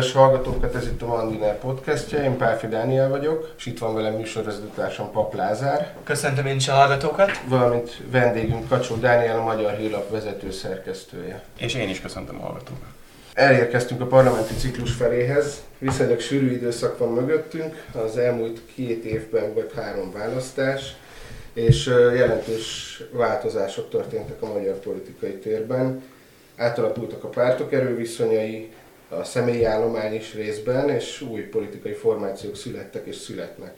kedves hallgatókat, ez itt a Mandiner podcastja, én Pálfi Dániel vagyok, és itt van velem műsorvezetőtársam Pap Lázár. Köszöntöm én is a hallgatókat. Valamint vendégünk Kacsó Dániel, a Magyar Hírlap vezető szerkesztője. És én is köszöntöm a hallgatókat. Elérkeztünk a parlamenti ciklus feléhez, viszonylag sűrű időszak van mögöttünk, az elmúlt két évben volt három választás, és jelentős változások történtek a magyar politikai térben. Átalakultak a pártok erőviszonyai, a személyi állomány is részben, és új politikai formációk születtek és születnek.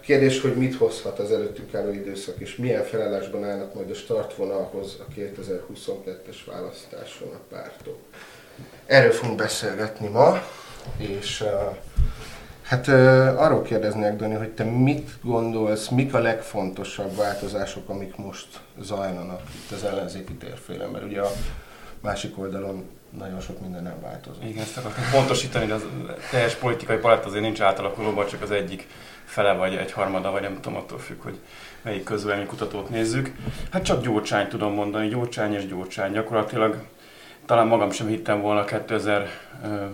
Kérdés, hogy mit hozhat az előttünk álló időszak, és milyen felállásban állnak majd a startvonalhoz a 2022-es választáson a pártok. Erről fogunk beszélgetni ma, és hát arról kérdeznék, Dani, hogy te mit gondolsz, mik a legfontosabb változások, amik most zajlanak itt az ellenzéki térfélen, mert ugye a másik oldalon nagyon sok minden nem változott. Igen, ezt akartam pontosítani, de az teljes politikai palett azért nincs átalakulóban, csak az egyik fele vagy egy harmada, vagy nem tudom, attól függ, hogy melyik közvélemény kutatót nézzük. Hát csak Gyurcsány tudom mondani, Gyurcsány és Gyurcsány. Gyakorlatilag talán magam sem hittem volna 2000,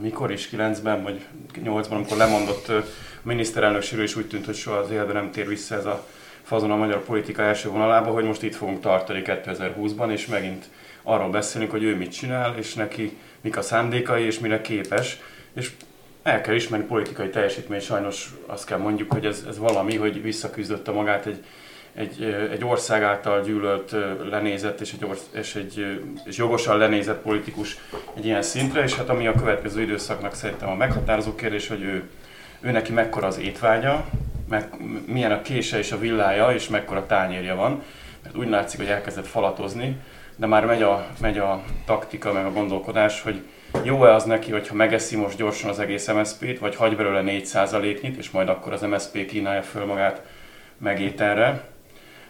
mikor is, 9-ben vagy 8-ban, amikor lemondott a miniszterelnökségről, és úgy tűnt, hogy soha az életben nem tér vissza ez a fazon a magyar politika első vonalába, hogy most itt fogunk tartani 2020-ban, és megint arról beszélünk, hogy ő mit csinál, és neki mik a szándékai, és mire képes. És el kell ismerni politikai teljesítmény, sajnos azt kell mondjuk, hogy ez, ez valami, hogy visszaküzdötte magát egy, egy, egy ország által gyűlölt, lenézett és egy, orsz, és egy és jogosan lenézett politikus egy ilyen szintre, és hát ami a következő időszaknak szerintem a meghatározó kérdés, hogy ő, ő neki mekkora az étvágya, meg, milyen a kése és a villája, és mekkora tányérja van, mert úgy látszik, hogy elkezdett falatozni, de már megy a, megy a taktika, meg a gondolkodás, hogy jó-e az neki, hogyha megeszi most gyorsan az egész MSZP-t, vagy hagy belőle 4%-nyit, és majd akkor az MSZP kínálja föl magát megételre,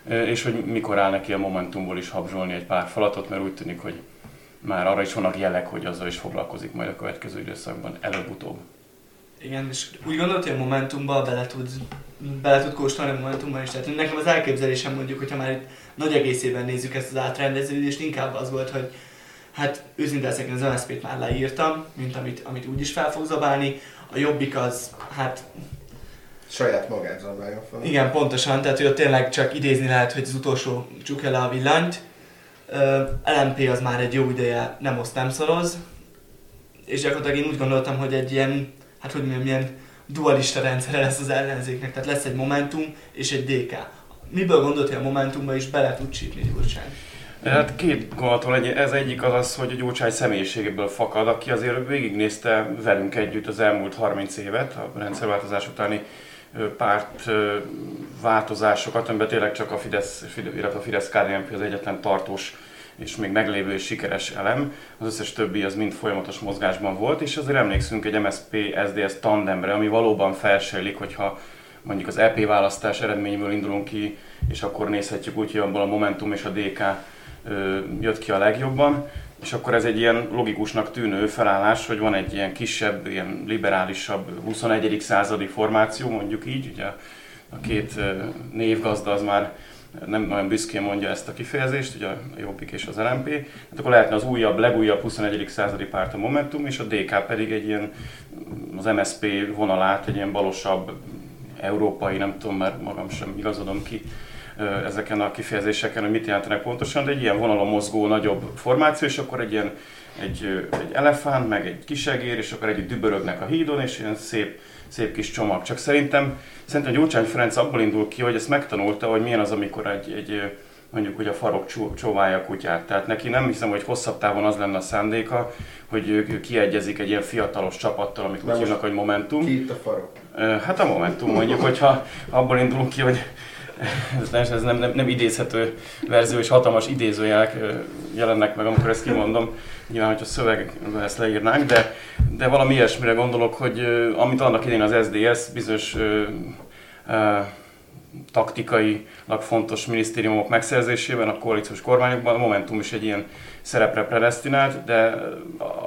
és hogy mikor áll neki a Momentumból is habzsolni egy pár falatot, mert úgy tűnik, hogy már arra is vannak jelek, hogy azzal is foglalkozik majd a következő időszakban, előbb-utóbb. Igen, és úgy gondolod, hogy a Momentumba bele tud, bele tud kóstolni a Momentumban is. Tehát nekem az elképzelésem mondjuk, hogyha már itt nagy egészében nézzük ezt az átrendeződést, inkább az volt, hogy hát őszintén leszek, az MSZP-t már leírtam, mint amit, amit úgy is fel fog zabálni. A jobbik az, hát saját magát zabálja fel. Igen, pontosan, tehát hogy ott tényleg csak idézni lehet, hogy az utolsó csukja le a villanyt. Uh, LMP az már egy jó ideje nem oszt, nem szoroz, és gyakorlatilag én úgy gondoltam, hogy egy ilyen, hát hogy mondjam, ilyen dualista rendszere lesz az ellenzéknek, tehát lesz egy Momentum és egy DK. Miből gondolt, hogy a Momentumba is bele tud csípni Gyurcsány? Hát két gondolatom egy, ez egyik az az, hogy a Gyurcsány személyiségéből fakad, aki azért végignézte velünk együtt az elmúlt 30 évet, a rendszerváltozás utáni párt változásokat, amiben tényleg csak a Fidesz, illetve a fidesz KDNP az egyetlen tartós és még meglévő és sikeres elem, az összes többi az mind folyamatos mozgásban volt, és azért emlékszünk egy MSP SDS tandemre, ami valóban felsejlik, hogyha mondjuk az EP választás eredményből indulunk ki, és akkor nézhetjük úgy, hogy abból a Momentum és a DK jött ki a legjobban, és akkor ez egy ilyen logikusnak tűnő felállás, hogy van egy ilyen kisebb, ilyen liberálisabb 21. századi formáció, mondjuk így, ugye a két névgazda az már nem nagyon büszkén mondja ezt a kifejezést, ugye a Jobbik és az LMP, hát akkor lehetne az újabb, legújabb 21. századi párt a Momentum, és a DK pedig egy ilyen, az MSP vonalát, egy ilyen balosabb, európai, nem tudom, mert magam sem igazodom ki, ezeken a kifejezéseken, hogy mit jelentenek pontosan, de egy ilyen vonalon mozgó nagyobb formáció, és akkor egy ilyen egy, egy elefánt, meg egy kisegér, és akkor egy dübörögnek a hídon, és ilyen szép, szép kis csomag. Csak szerintem, szerintem Gyurcsány Ferenc abból indul ki, hogy ezt megtanulta, hogy milyen az, amikor egy, egy mondjuk, hogy a farok csó, csóválja a kutyát. Tehát neki nem hiszem, hogy hosszabb távon az lenne a szándéka, hogy ők kiegyezik egy ilyen fiatalos csapattal, amit úgy hívnak, hogy Momentum. Ki itt a farok? Hát a Momentum mondjuk, hogyha abból indulunk ki, hogy ez, ez nem, nem, nem idézhető verzió, és hatalmas idézőjelek jelennek meg, amikor ezt kimondom. Nyilván, hogyha szövegben ezt leírnánk, de, de valami ilyesmire gondolok, hogy amit annak idén az SDS bizonyos ö, ö, taktikailag fontos minisztériumok megszerzésében, a koalíciós kormányokban, a Momentum is egy ilyen szerepre predestinált, de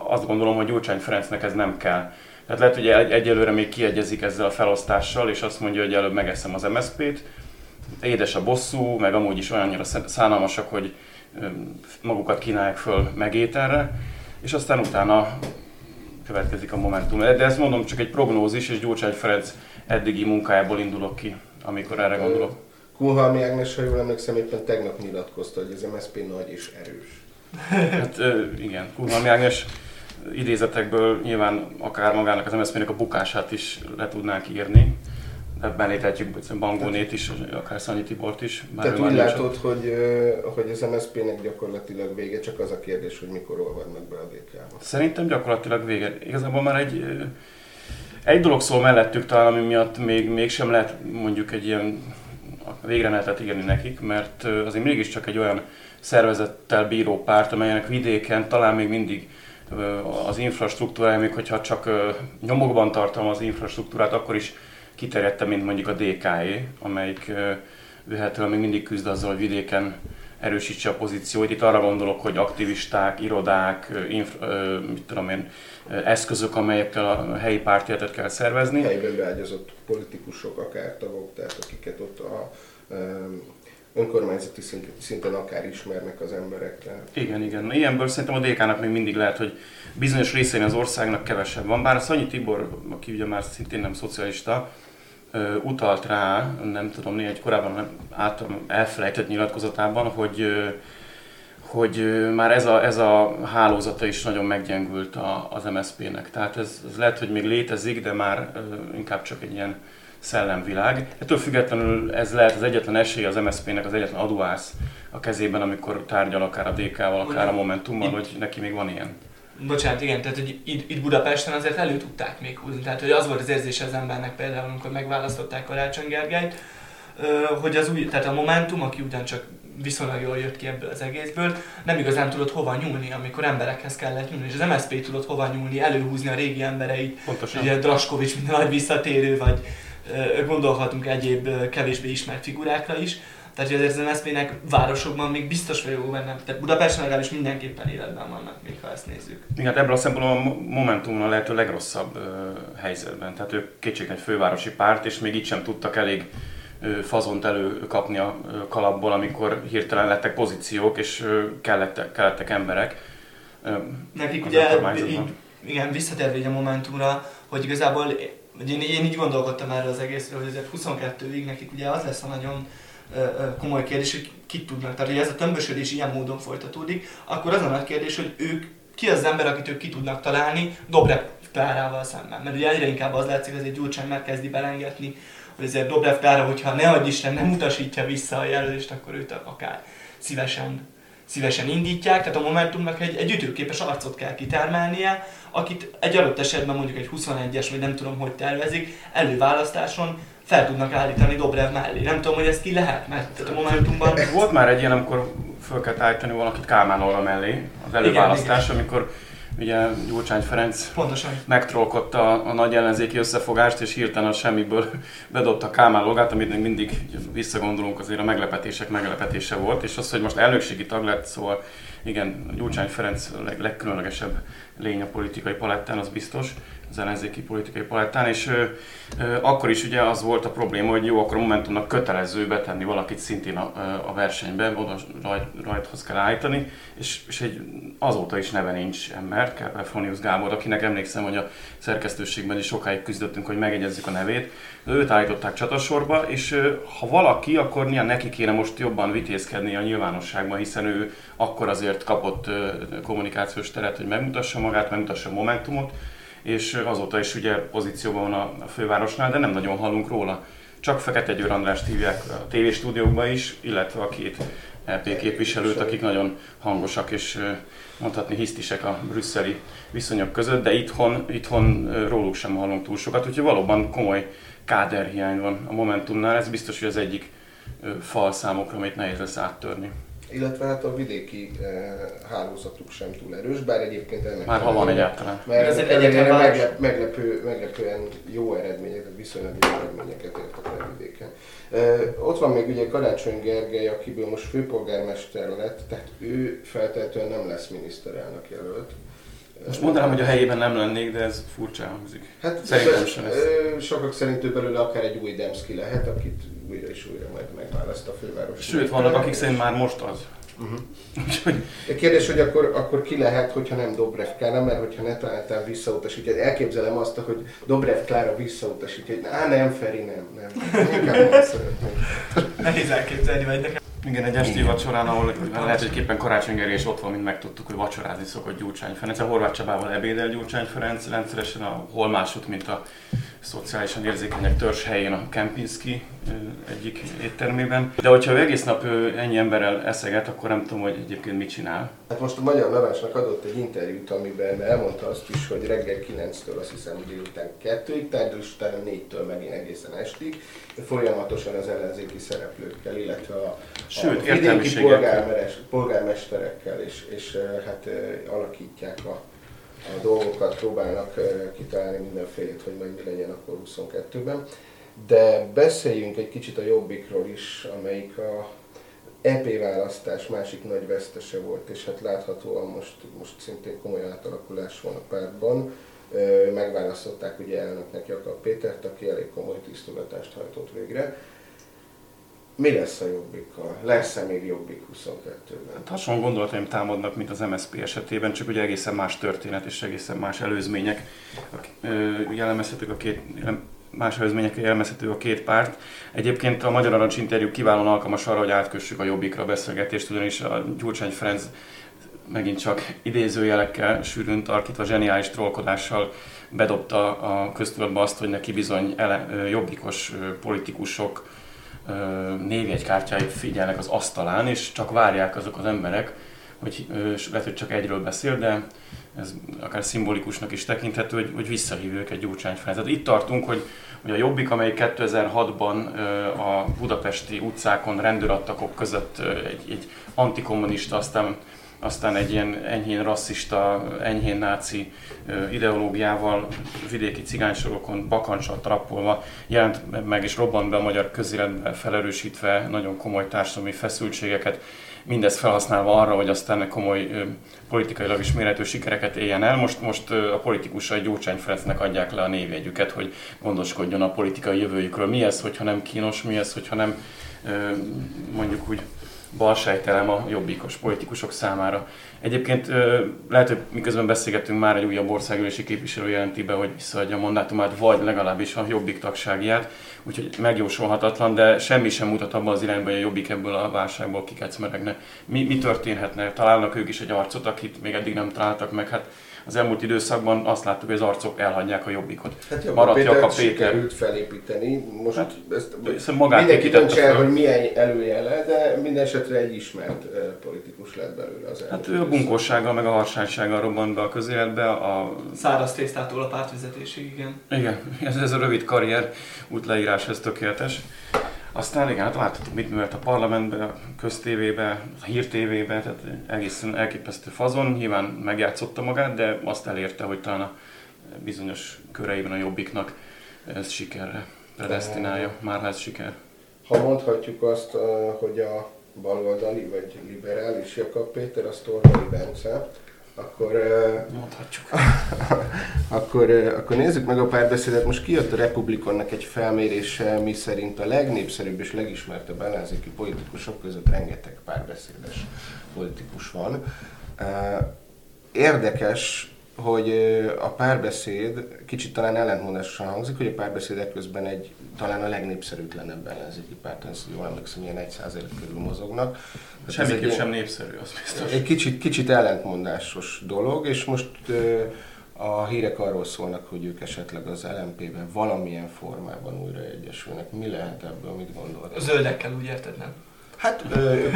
azt gondolom, hogy Gyurcsány Ferencnek ez nem kell. Tehát lehet, hogy egy, egyelőre még kiegyezik ezzel a felosztással, és azt mondja, hogy előbb megeszem az MSZP-t, édes a bosszú, meg amúgy is olyannyira szánalmasak, hogy magukat kínálják föl megételre, és aztán utána következik a Momentum. De ezt mondom, csak egy prognózis, és Gyurcsány Ferenc eddigi munkájából indulok ki, amikor erre gondolok. Kulhalmi Ágnes, ha jól emlékszem, éppen tegnap nyilatkozta, hogy az MSZP nagy és erős. Hát igen, Kulhalmi Ágnes idézetekből nyilván akár magának az MSZP-nek a bukását is le tudnánk írni. Ebben léthetjük Bangónét is, akár Szanyi Tibort is. Tehát úgy látod, hogy, hogy az MSZP-nek gyakorlatilag vége, csak az a kérdés, hogy mikor olvadnak be a DK-ba. Szerintem gyakorlatilag vége. Igazából már egy, egy dolog szól mellettük talán, ami miatt még, mégsem lehet mondjuk egy ilyen végre lehetett írni nekik, mert azért mégiscsak egy olyan szervezettel bíró párt, amelynek vidéken talán még mindig az infrastruktúrája, még hogyha csak nyomokban tartom az infrastruktúrát, akkor is kiterjedte, mint mondjuk a DKE, amelyik véletlenül még mindig küzd azzal, hogy vidéken erősítse a pozícióit. Itt arra gondolok, hogy aktivisták, irodák, infra, mit tudom én, eszközök, amelyekkel a helyi pártjetet kell szervezni. Helyben beágyazott politikusok, akár tagok, tehát akiket ott a önkormányzati szinten akár ismernek az emberek. Tehát. Igen, igen. Ilyenből szerintem a DK-nak még mindig lehet, hogy bizonyos részén az országnak kevesebb van. Bár a Szanyi Tibor, aki ugye már szintén nem szocialista, utalt rá, nem tudom, néhány korábban által elfelejtett nyilatkozatában, hogy hogy már ez a, ez a hálózata is nagyon meggyengült a, az MSZP-nek. Tehát ez, ez lehet, hogy még létezik, de már inkább csak egy ilyen szellemvilág. Ettől függetlenül ez lehet az egyetlen esély az MSZP-nek, az egyetlen adóász a kezében, amikor tárgyal akár a DK-val, akár a Momentummal, hogy neki még van ilyen. Bocsánat, igen, tehát hogy itt, itt Budapesten azért elő tudták még húzni. Tehát hogy az volt az érzés az embernek például, amikor megválasztották Karácsony Gergelyt, hogy az új, tehát a Momentum, aki ugyancsak viszonylag jól jött ki ebből az egészből, nem igazán tudott hova nyúlni, amikor emberekhez kellett nyúlni, és az MSZP tudott hova nyúlni, előhúzni a régi embereit, Pontosan. ugye Draskovics, mint nagy visszatérő, vagy gondolhatunk egyéb kevésbé ismert figurákra is. Tehát hogy azért az MSZP-nek városokban még biztos vagyok benne, tehát Budapesten legalábbis mindenképpen életben vannak, még ha ezt nézzük. Igen, ebből a szempontból a Momentum a lehető legrosszabb uh, helyzetben. Tehát ők kétségben egy fővárosi párt, és még így sem tudtak elég uh, fazont előkapni a uh, kalapból, amikor hirtelen lettek pozíciók, és uh, kellettek, kellettek emberek. Uh, Nekik ugye, így, igen, visszatérve a Momentumra, hogy igazából én, én így gondolkodtam erről az egészről, hogy ezért 22-ig nekik ugye az lesz a nagyon komoly kérdés, hogy kit tudnak. Tehát, hogy ez a tömbösödés ilyen módon folytatódik, akkor az a nagy kérdés, hogy ők, ki az, ember, akit ők ki tudnak találni Dobrev Klárával szemben. Mert ugye egyre inkább az látszik, hogy Gyurcsány már kezdi belengetni, hogy ezért Dobrev Klára, hogyha ne adj Isten, nem utasítja vissza a jelölést, akkor őt akár szívesen szívesen indítják, tehát a Momentumnak egy, egy ütőképes arcot kell kitermelnie, akit egy adott esetben mondjuk egy 21-es, vagy nem tudom, hogy tervezik, előválasztáson fel tudnak állítani Dobrev mellé. Nem tudom, hogy ez ki lehet, mert a Momentumban... Volt már egy ilyen, amikor fel kellett állítani valakit Kálmán Olga mellé, az előválasztás, igen, igen. amikor ugye Gyurcsány Ferenc Pontosan. megtrollkodta a, a nagy ellenzéki összefogást, és hirtelen a semmiből bedobta Kálmán logát, amit még mindig visszagondolunk, azért a meglepetések meglepetése volt, és az, hogy most elnökségi tag lett, szóval igen, Gyurcsány Ferenc a leg, legkülönlegesebb lény a politikai palettán, az biztos az ellenzéki politikai palettán, és ö, ö, akkor is ugye az volt a probléma, hogy jó, akkor a Momentumnak kötelező betenni valakit szintén a, a versenybe, oda rajt, rajthoz kell állítani, és, és egy, azóta is neve nincs ember, Kerpefonius Gábor, akinek emlékszem, hogy a szerkesztőségben is sokáig küzdöttünk, hogy megegyezzük a nevét, de őt állították csatasorba, és ö, ha valaki, akkor milyen neki kéne most jobban vitézkedni a nyilvánosságban, hiszen ő akkor azért kapott kommunikációs teret, hogy megmutassa magát, megmutassa a Momentumot, és azóta is ugye pozícióban van a, fővárosnál, de nem nagyon hallunk róla. Csak Fekete Győr Andrást hívják a tévéstúdiókba is, illetve a két EP képviselőt, akik nagyon hangosak és mondhatni hisztisek a brüsszeli viszonyok között, de itthon, itthon róluk sem hallunk túl sokat, úgyhogy valóban komoly káderhiány van a Momentumnál, ez biztos, hogy az egyik fal számokra, amit nehéz lesz áttörni illetve hát a vidéki eh, hálózatuk sem túl erős, bár egyébként ennek... Már ha van egyáltalán. Mert ez egyébként meglep, meglepő, meglepően jó eredményeket, viszonylag jó eredményeket értek el vidéken. Eh, ott van még ugye Karácsony Gergely, akiből most főpolgármester lett, tehát ő feltétlenül nem lesz miniszterelnök jelölt. Most mondanám, hogy a helyében nem lennék, de ez furcsa hangzik. Hát Szerintem sem ez. Sokak szerint ő belőle akár egy új Demszki lehet, akit újra és újra majd megválaszt a főváros. Sőt, vannak, akik szerint már most az. Uh-huh. Kérdés, hogy akkor, akkor ki lehet, hogyha nem Dobrev Klára, mert hogyha ne találtál visszautasítja. Elképzelem azt, hogy Dobrev Klára visszautasítja, hogy á nem, Feri, nem, nem. Inkább nem szeretném. Nehéz elképzelni, vagy nekem. Igen, egy esti vacsorán, ahol lehet, hogy éppen Karácsony Gergely is ott van, mint megtudtuk, hogy vacsorázni szokott Gyurcsány Ferenc. A Horváth Csabával ebédel Gyurcsány Ferenc, rendszeresen a hol másút, mint a szociálisan érzékenyek törzs helyén a Kempinski egyik éttermében. De hogyha ő egész nap ennyi emberrel eszeget, akkor nem tudom, hogy egyébként mit csinál. Hát most a Magyar Narancsnak adott egy interjút, amiben elmondta azt is, hogy reggel 9-től azt hiszem délután 2-ig, tehát utána 4-től megint egészen estig, folyamatosan az ellenzéki szereplőkkel, illetve a, Sőt, a vidéki polgármesterekkel, és, és hát alakítják a a dolgokat próbálnak kitalálni mindenfélét, hogy majd mi legyen akkor 22-ben. De beszéljünk egy kicsit a Jobbikról is, amelyik a EP választás másik nagy vesztese volt, és hát láthatóan most, most szintén komoly átalakulás van a pártban. Megválasztották ugye elnöknek Jakab Pétert, aki elég komoly tisztogatást hajtott végre. Mi lesz a jobbikkal? Lesz-e még jobbik 22-ben? Hát hasonló gondolataim támadnak, mint az MSZP esetében, csak ugye egészen más történet és egészen más előzmények jellemezhetők a két, más előzmények jellemezhető a két párt. Egyébként a Magyar Arancs interjú kiválóan alkalmas arra, hogy átkössük a jobbikra a beszélgetést, ugyanis a Gyurcsány Ferenc megint csak idézőjelekkel sűrűn tarkítva zseniális trollkodással bedobta a köztudatba azt, hogy neki bizony ele, jobbikos politikusok névjegykártyáit figyelnek az asztalán, és csak várják azok az emberek, hogy lehet, hogy csak egyről beszél, de ez akár szimbolikusnak is tekinthető, hogy, hogy visszahívjuk egy Gyurcsány Tehát itt tartunk, hogy, hogy a Jobbik, amely 2006-ban a budapesti utcákon rendőrattakok között egy, egy antikommunista, aztán aztán egy ilyen enyhén rasszista, enyhén náci ideológiával vidéki cigánysorokon bakancsal trappolva jelent meg és robbant be a magyar közéletbe felerősítve nagyon komoly társadalmi feszültségeket, mindez felhasználva arra, hogy aztán komoly politikailag is mérhető sikereket éljen el. Most, most a politikusai Gyurcsány Ferencnek adják le a névjegyüket, hogy gondoskodjon a politikai jövőjükről. Mi ez, hogyha nem kínos, mi ez, hogyha nem mondjuk úgy balsejtelem a jobbikos politikusok számára. Egyébként lehet, hogy miközben beszélgetünk már egy újabb országgyűlési képviselő jelenti be, hogy visszaadja a mandátumát, vagy legalábbis a jobbik tagságját, úgyhogy megjósolhatatlan, de semmi sem mutat abban az irányban, hogy a jobbik ebből a válságból kikecmeregne. Mi, mi történhetne? Találnak ők is egy arcot, akit még eddig nem találtak meg? Hát az elmúlt időszakban azt láttuk, hogy az arcok elhagyják a jobbikot. Hát jobb, Maradt Péter sikerült felépíteni. Most hát, ezt magát mindenki döntse el, hogy milyen előjele, de minden esetre egy ismert politikus lett belőle az Hát ő a bunkósággal, meg a harsánysággal robbant be a közéletbe. A... Száraz tésztától a pártvezetésig, igen. Igen, ez, ez a rövid karrier útleírás, ez tökéletes. Aztán igen, hát láthatjuk, mit művelt a parlamentbe, a köztévébe, a hírtévébe, tehát egészen elképesztő fazon. Nyilván megjátszotta magát, de azt elérte, hogy talán a bizonyos köreiben a jobbiknak ez sikerre predestinálja, már ez siker. Ha mondhatjuk azt, hogy a baloldali vagy liberális Jakab Péter, az Torvai Bence, akkor, Mondhatjuk. akkor, akkor nézzük meg a párbeszédet. Most kijött a Republikonnak egy felmérése, mi szerint a legnépszerűbb és legismertebb ellenzéki politikusok között rengeteg párbeszédes politikus van. Érdekes, hogy a párbeszéd, kicsit talán ellentmondásosan hangzik, hogy a párbeszéd közben egy talán a legnépszerűtlenebb ellenzéki párt, ez jól emlékszem, ilyen 1 körül mozognak. Semmiképp sem népszerű, az biztos. Egy kicsit, kicsit ellentmondásos dolog, és most a hírek arról szólnak, hogy ők esetleg az LMP-ben valamilyen formában újra egyesülnek. Mi lehet ebből, mit gondolod? A zöldekkel úgy érted, nem? Hát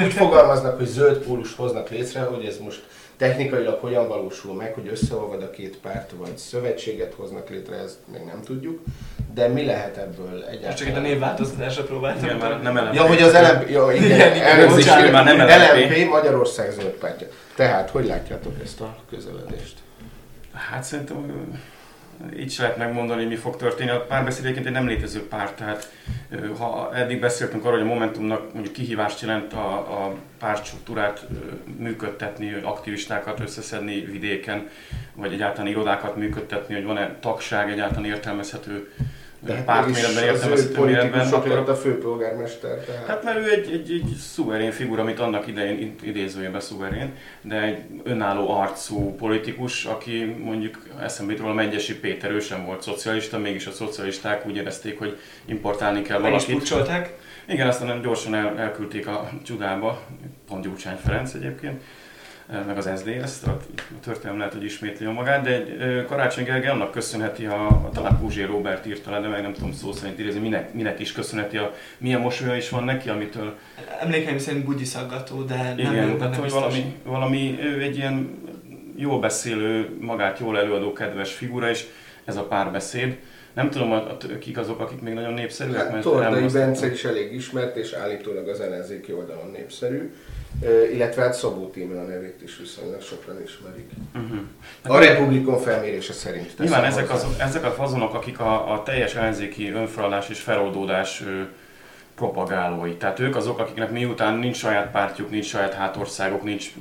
úgy fogalmaznak, hogy zöld pólust hoznak létre, hogy ez most technikailag hogyan valósul meg, hogy összeolvad a két párt, vagy szövetséget hoznak létre, ezt még nem tudjuk. De mi lehet ebből egyáltalán? Csak itt a névváltoztatásra próbáltam. Igen, már nem LMP. Ja, hogy az LMP, jó, igen, igen, igen bocsánat, már nem LMP. LMP Magyarország zöld pártja. Tehát, hogy látjátok ezt a közeledést? Hát szerintem így se lehet megmondani, mi fog történni. A párbeszéd egyébként egy nem létező párt, tehát ha eddig beszéltünk arról, hogy a Momentumnak mondjuk kihívást jelent a, a pártstruktúrát működtetni, aktivistákat összeszedni vidéken, vagy egyáltalán irodákat működtetni, hogy van-e tagság egyáltalán értelmezhető de pártméretben értelmezhető méretben. Akkor... a főpolgármester. Tehát. Hát mert ő egy, egy, egy szuverén figura, amit annak idején idézőjében szuverén, de egy önálló arcú politikus, aki mondjuk eszembe róla Mengyesi Péter, ő sem volt szocialista, mégis a szocialisták úgy érezték, hogy importálni kell valakit. Igen, aztán gyorsan el, elküldték a csudába, pont Gyurcsány Ferenc egyébként meg az SD, ezt a történelem lehet, hogy ismétli magát, de Karácsony Gergely annak köszönheti, a, a talán Puzsé Robert írta le, de meg nem tudom szó szerint idézni, minek, minek is köszönheti, a, milyen mosolya is van neki, amitől... Emlékeim szerint bugyi szaggató, de igen, nem tehát, hogy valami, valami, ő egy ilyen jól beszélő, magát jól előadó, kedves figura, és ez a párbeszéd. Nem tudom, a, kik azok, akik még nagyon népszerűek. Hát, mert Tordai Bence is elég ismert, és állítólag az ellenzéki oldalon népszerű illetve hát Szabó a nevét is viszonylag sokan ismerik. Uh-huh. A Republikon felmérése szerint. Nyilván ezek, az, ezek a fazonok, akik a, a teljes ellenzéki önfeladás és feloldódás propagálói. Tehát ők azok, akiknek miután nincs saját pártjuk, nincs saját hátországok, nincs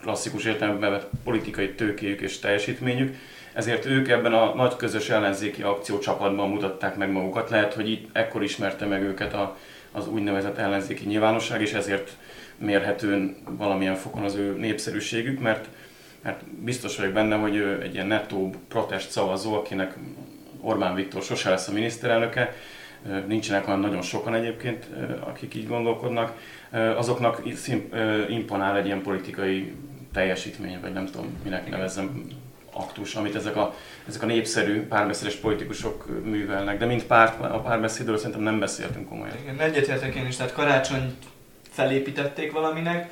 klasszikus értelemben politikai tőkéjük és teljesítményük, ezért ők ebben a nagy közös ellenzéki akciócsapatban mutatták meg magukat. Lehet, hogy itt ekkor ismerte meg őket a, az úgynevezett ellenzéki nyilvánosság, és ezért mérhetően valamilyen fokon az ő népszerűségük, mert, mert biztos vagyok benne, hogy ő egy ilyen nettó protest szavazó, akinek Orbán Viktor sose lesz a miniszterelnöke, nincsenek olyan nagyon sokan egyébként, akik így gondolkodnak, azoknak imponál egy ilyen politikai teljesítmény, vagy nem tudom, minek nevezzem, aktus, amit ezek a, ezek a népszerű párbeszédes politikusok művelnek. De mint párt, a párbeszédről szerintem nem beszéltünk komolyan. Igen, egyetértek én is, tehát karácsony felépítették valaminek,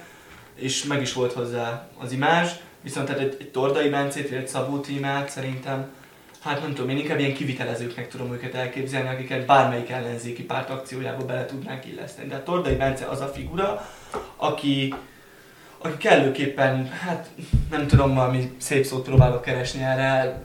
és meg is volt hozzá az imázs, viszont tehát egy, egy Tordai Bencét, vagy egy Szabó Tímát szerintem, hát nem tudom, én inkább ilyen kivitelezőknek tudom őket elképzelni, akiket bármelyik ellenzéki párt akciójába bele tudnánk illeszteni. Tehát Tordai Bence az a figura, aki, aki kellőképpen, hát nem tudom, valami szép szót próbálok keresni erre,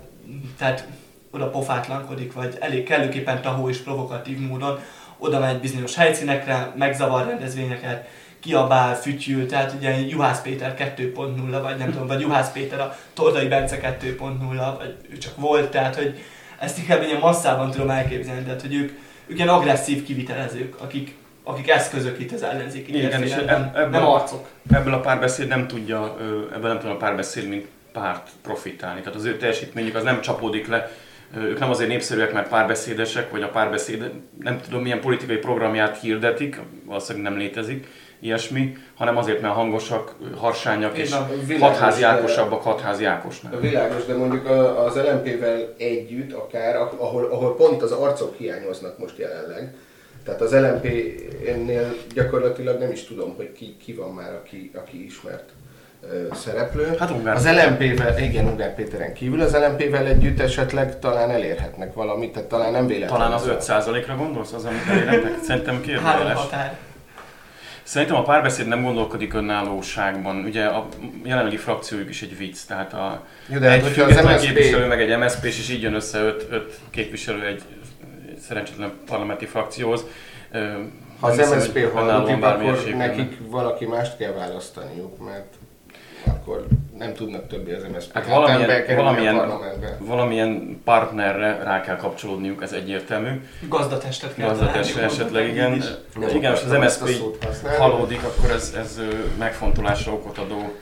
tehát oda pofátlankodik, vagy elég kellőképpen tahó és provokatív módon oda megy bizonyos helyszínekre, megzavar rendezvényeket, kiabál, fütyül, tehát ugye Juhász Péter 2.0, vagy nem tudom, vagy Juhász Péter a Tordai Bence 2.0, vagy ő csak volt, tehát hogy ezt inkább ilyen masszában tudom elképzelni, tehát hogy ők, ők ilyen agresszív kivitelezők, akik, akik eszközök itt az ellenzéki Igen, és ebből, nem arcok. Ebből a párbeszéd nem tudja, ebből nem tudja a párbeszéd, mint párt profitálni. Tehát az ő teljesítményük az nem csapódik le ők nem azért népszerűek, mert párbeszédesek, vagy a párbeszéd nem tudom milyen politikai programját hirdetik, valószínűleg nem létezik ilyesmi, hanem azért, mert hangosak, harsányak, és hatházi Ákosabbak hatházi Ákosnál. Világos, de mondjuk az LMP-vel együtt akár, ahol, ahol pont az arcok hiányoznak most jelenleg, tehát az LMP-nél gyakorlatilag nem is tudom, hogy ki, ki van már, aki, aki ismert szereplő. Hát Ungár az LMP-vel, igen, Ungár Péteren kívül, az LMP-vel együtt esetleg talán elérhetnek valamit, tehát talán nem véletlenül. Talán az 5%-ra gondolsz, az, amit elérhetnek? Szerintem kérdőjeles. Szerintem a párbeszéd nem gondolkodik önállóságban. Ugye a jelenlegi frakciójuk is egy vicc, tehát a Jó, de hát, egy hát, az MSZP... képviselő meg egy MSZP és így jön össze öt, öt képviselő egy szerencsétlen parlamenti frakcióhoz. Ha az MSZP hallodik, akkor nekik valaki mást kell választaniuk, mert akkor nem tudnak többi az MSZP hát valamilyen, valamilyen, valamilyen partnerre rá kell kapcsolódniuk, ez egyértelmű. Gazdatestet kell Gazdatest esetleg, igen. Is. Igen, és az MSZP halódik, akkor ez, ez megfontolásra okot adó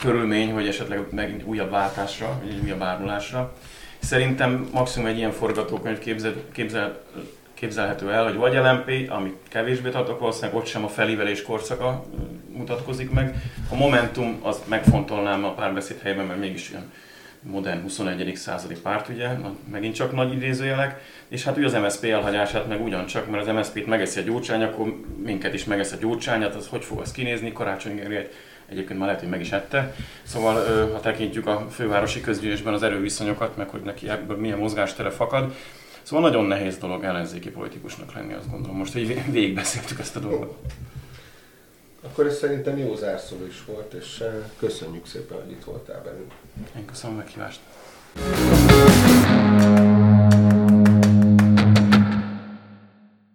körülmény, hogy esetleg megint újabb váltásra, egy újabb árulásra. Szerintem maximum egy ilyen forgatókönyv képzel, képzel képzelhető el, hogy vagy LMP, amit kevésbé tartok, valószínűleg ott sem a felívelés korszaka mutatkozik meg. A Momentum, az megfontolnám a párbeszéd helyben, mert mégis olyan modern 21. századi párt, ugye, megint csak nagy idézőjelek, és hát ugye az MSZP elhagyását meg ugyancsak, mert az MSZP-t megeszi a gyurcsány, akkor minket is megesz a gyurcsányat, az hogy fog az kinézni, Karácsony Gergely egyébként már lehet, hogy meg is ette. Szóval ha tekintjük a fővárosi közgyűlésben az erőviszonyokat, meg hogy neki ebből milyen mozgástere fakad, Szóval nagyon nehéz dolog ellenzéki politikusnak lenni, azt gondolom. Most, hogy végigbeszéltük ezt a dolgot. Akkor ez szerintem jó zárszó is volt, és köszönjük szépen, hogy itt voltál velünk. Én köszönöm a meghívást.